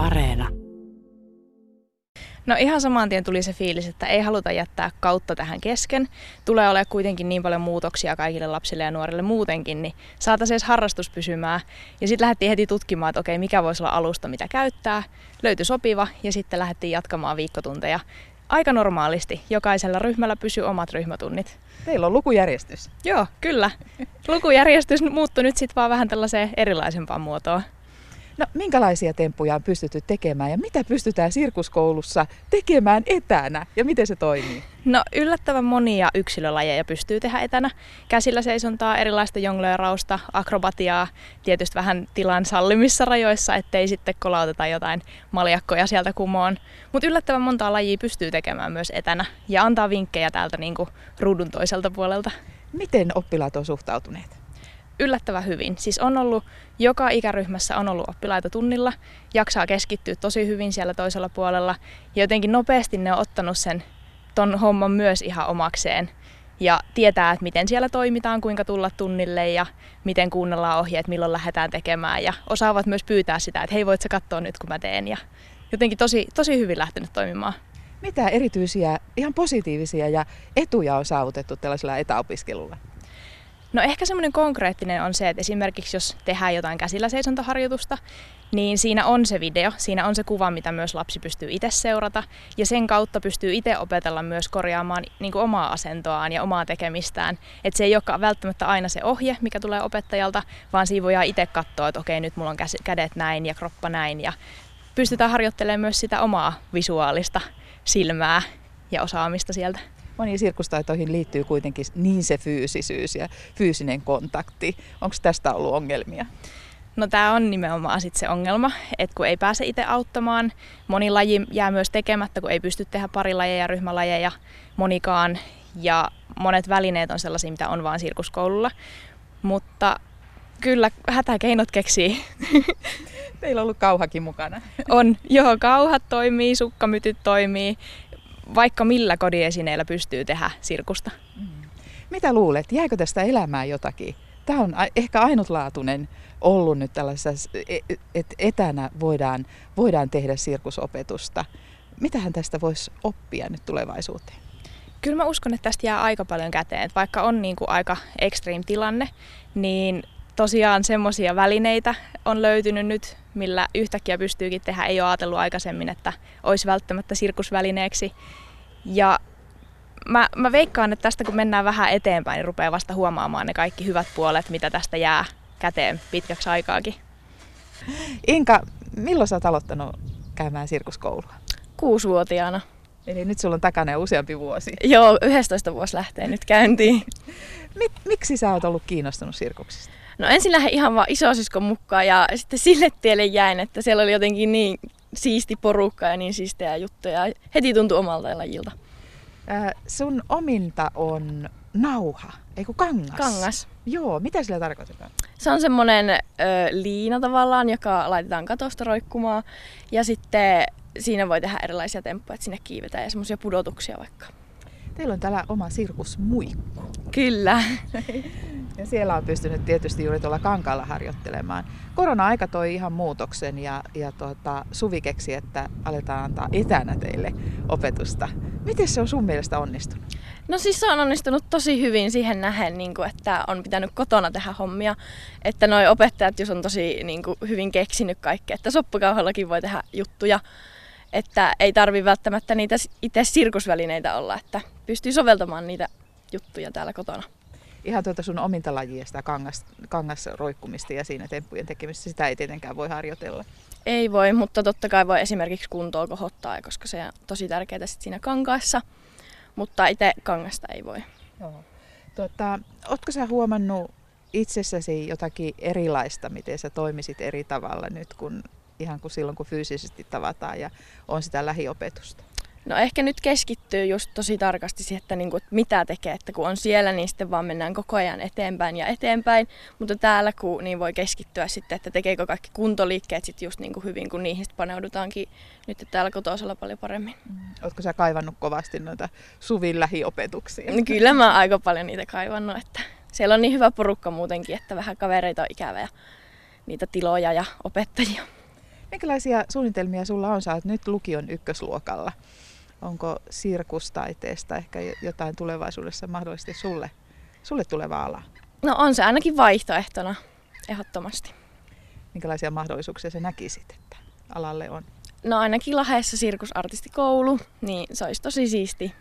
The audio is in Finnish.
Areena. No ihan saman tien tuli se fiilis, että ei haluta jättää kautta tähän kesken. Tulee olemaan kuitenkin niin paljon muutoksia kaikille lapsille ja nuorille muutenkin, niin saataisiin edes harrastus pysymään. Ja sitten lähdettiin heti tutkimaan, että okei, mikä voisi olla alusta, mitä käyttää. Löytyi sopiva ja sitten lähdettiin jatkamaan viikkotunteja. Aika normaalisti. Jokaisella ryhmällä pysyy omat ryhmätunnit. Teillä on lukujärjestys. Joo, kyllä. Lukujärjestys muuttui nyt sitten vaan vähän tällaiseen erilaisempaan muotoon. No minkälaisia temppuja on pystytty tekemään ja mitä pystytään sirkuskoulussa tekemään etänä ja miten se toimii? No yllättävän monia yksilölajeja pystyy tehdä etänä. Käsillä seisontaa, erilaista jongleerausta, akrobatiaa, tietysti vähän tilan sallimissa rajoissa, ettei sitten kolauteta jotain maljakkoja sieltä kumoon. Mutta yllättävän montaa lajia pystyy tekemään myös etänä ja antaa vinkkejä täältä niinku ruudun toiselta puolelta. Miten oppilaat on suhtautuneet? Yllättävän hyvin. Siis on ollut, joka ikäryhmässä on ollut oppilaita tunnilla, jaksaa keskittyä tosi hyvin siellä toisella puolella ja jotenkin nopeasti ne on ottanut sen ton homman myös ihan omakseen ja tietää, että miten siellä toimitaan, kuinka tulla tunnille ja miten kuunnellaan ohjeet, milloin lähdetään tekemään ja osaavat myös pyytää sitä, että hei voit sä katsoa nyt kun mä teen ja jotenkin tosi, tosi hyvin lähtenyt toimimaan. Mitä erityisiä, ihan positiivisia ja etuja on saavutettu tällaisella etäopiskelulla? No ehkä semmoinen konkreettinen on se, että esimerkiksi jos tehdään jotain käsillä seisontaharjoitusta, niin siinä on se video, siinä on se kuva, mitä myös lapsi pystyy itse seurata. Ja sen kautta pystyy itse opetella myös korjaamaan niin kuin omaa asentoaan ja omaa tekemistään. Että se ei ole välttämättä aina se ohje, mikä tulee opettajalta, vaan siinä voidaan itse katsoa, että okei, nyt mulla on kädet näin ja kroppa näin. Ja pystytään harjoittelemaan myös sitä omaa visuaalista silmää ja osaamista sieltä moniin sirkustaitoihin liittyy kuitenkin niin se fyysisyys ja fyysinen kontakti. Onko tästä ollut ongelmia? No tämä on nimenomaan sit se ongelma, että kun ei pääse itse auttamaan, moni laji jää myös tekemättä, kun ei pysty tehdä parilajeja, ryhmälajeja, monikaan. Ja monet välineet on sellaisia, mitä on vain sirkuskoululla. Mutta kyllä hätäkeinot keksii. Teillä on ollut kauhakin mukana. On, joo, kauhat toimii, sukkamytyt toimii, vaikka millä kodiesineillä pystyy tehdä sirkusta. Mm. Mitä luulet, jääkö tästä elämään jotakin? Tämä on ehkä ainutlaatuinen ollut nyt tällaisessa, e, e, että etänä voidaan, voidaan tehdä sirkusopetusta. Mitähän tästä voisi oppia nyt tulevaisuuteen? Kyllä mä uskon, että tästä jää aika paljon käteen. Että vaikka on niin kuin aika extreme tilanne, niin tosiaan semmoisia välineitä on löytynyt nyt, millä yhtäkkiä pystyykin tehdä. Ei ole ajatellut aikaisemmin, että olisi välttämättä sirkusvälineeksi. Ja mä, mä veikkaan, että tästä kun mennään vähän eteenpäin, niin rupeaa vasta huomaamaan ne kaikki hyvät puolet, mitä tästä jää käteen pitkäksi aikaakin. Inka, milloin sä oot aloittanut käymään sirkuskoulua? Kuusivuotiaana. Eli nyt sulla on takana useampi vuosi. Joo, 11 vuosi lähtee nyt käyntiin. Miksi sä oot ollut kiinnostunut sirkuksista? No ensin lähdin ihan vaan isosiskon mukaan ja sitten sille tielle jäin, että siellä oli jotenkin niin siisti porukka ja niin siistejä juttuja. Heti tuntui omalta lajilta. Äh, sun ominta on nauha, ei kun kangas. Kangas. Joo, mitä sillä tarkoitetaan? Se on semmoinen ö, liina tavallaan, joka laitetaan katosta roikkumaan. Ja sitten siinä voi tehdä erilaisia temppuja, että sinne kiivetään ja semmoisia pudotuksia vaikka. Teillä on täällä oma sirkusmuikku. Kyllä. Ja siellä on pystynyt tietysti juuri tuolla kankaalla harjoittelemaan. Korona-aika toi ihan muutoksen ja, ja tuota, Suvi keksi, että aletaan antaa etänä teille opetusta. Miten se on sun mielestä onnistunut? No siis se on onnistunut tosi hyvin siihen nähen, niin kuin, että on pitänyt kotona tehdä hommia. Että noi opettajat, jos on tosi niin kuin, hyvin keksinyt kaikkea, että soppakauhallakin voi tehdä juttuja. Että ei tarvi välttämättä niitä itse sirkusvälineitä olla, että pystyy soveltamaan niitä juttuja täällä kotona ihan tuota sun ominta lajia, sitä kangas, kangasroikkumista ja siinä temppujen tekemistä, sitä ei tietenkään voi harjoitella. Ei voi, mutta totta kai voi esimerkiksi kuntoa kohottaa, koska se on tosi tärkeää sit siinä kankaassa, mutta itse kangasta ei voi. Joo. Tota, ootko sä huomannut itsessäsi jotakin erilaista, miten sä toimisit eri tavalla nyt kun ihan kuin silloin, kun fyysisesti tavataan ja on sitä lähiopetusta? No ehkä nyt keskittyy just tosi tarkasti siihen, että, niinku, että mitä tekee, että kun on siellä, niin sitten vaan mennään koko ajan eteenpäin ja eteenpäin, mutta täällä kun, niin voi keskittyä sitten, että tekeekö kaikki kuntoliikkeet sitten just niinku hyvin, kun niihin paneudutaankin nyt täällä kotosalla paljon paremmin. Mm. Oletko sä kaivannut kovasti noita Suvin lähiopetuksia? No, kyllä mä aika paljon niitä kaivannut, että siellä on niin hyvä porukka muutenkin, että vähän kavereita on ikävä ja niitä tiloja ja opettajia. Minkälaisia suunnitelmia sulla on? Sä oot nyt lukion ykkösluokalla. Onko sirkustaiteesta ehkä jotain tulevaisuudessa mahdollisesti sulle, sulle tuleva ala? No on se ainakin vaihtoehtona, ehdottomasti. Minkälaisia mahdollisuuksia sä näkisit, että alalle on? No ainakin Laheessa sirkusartistikoulu, niin se olisi tosi siisti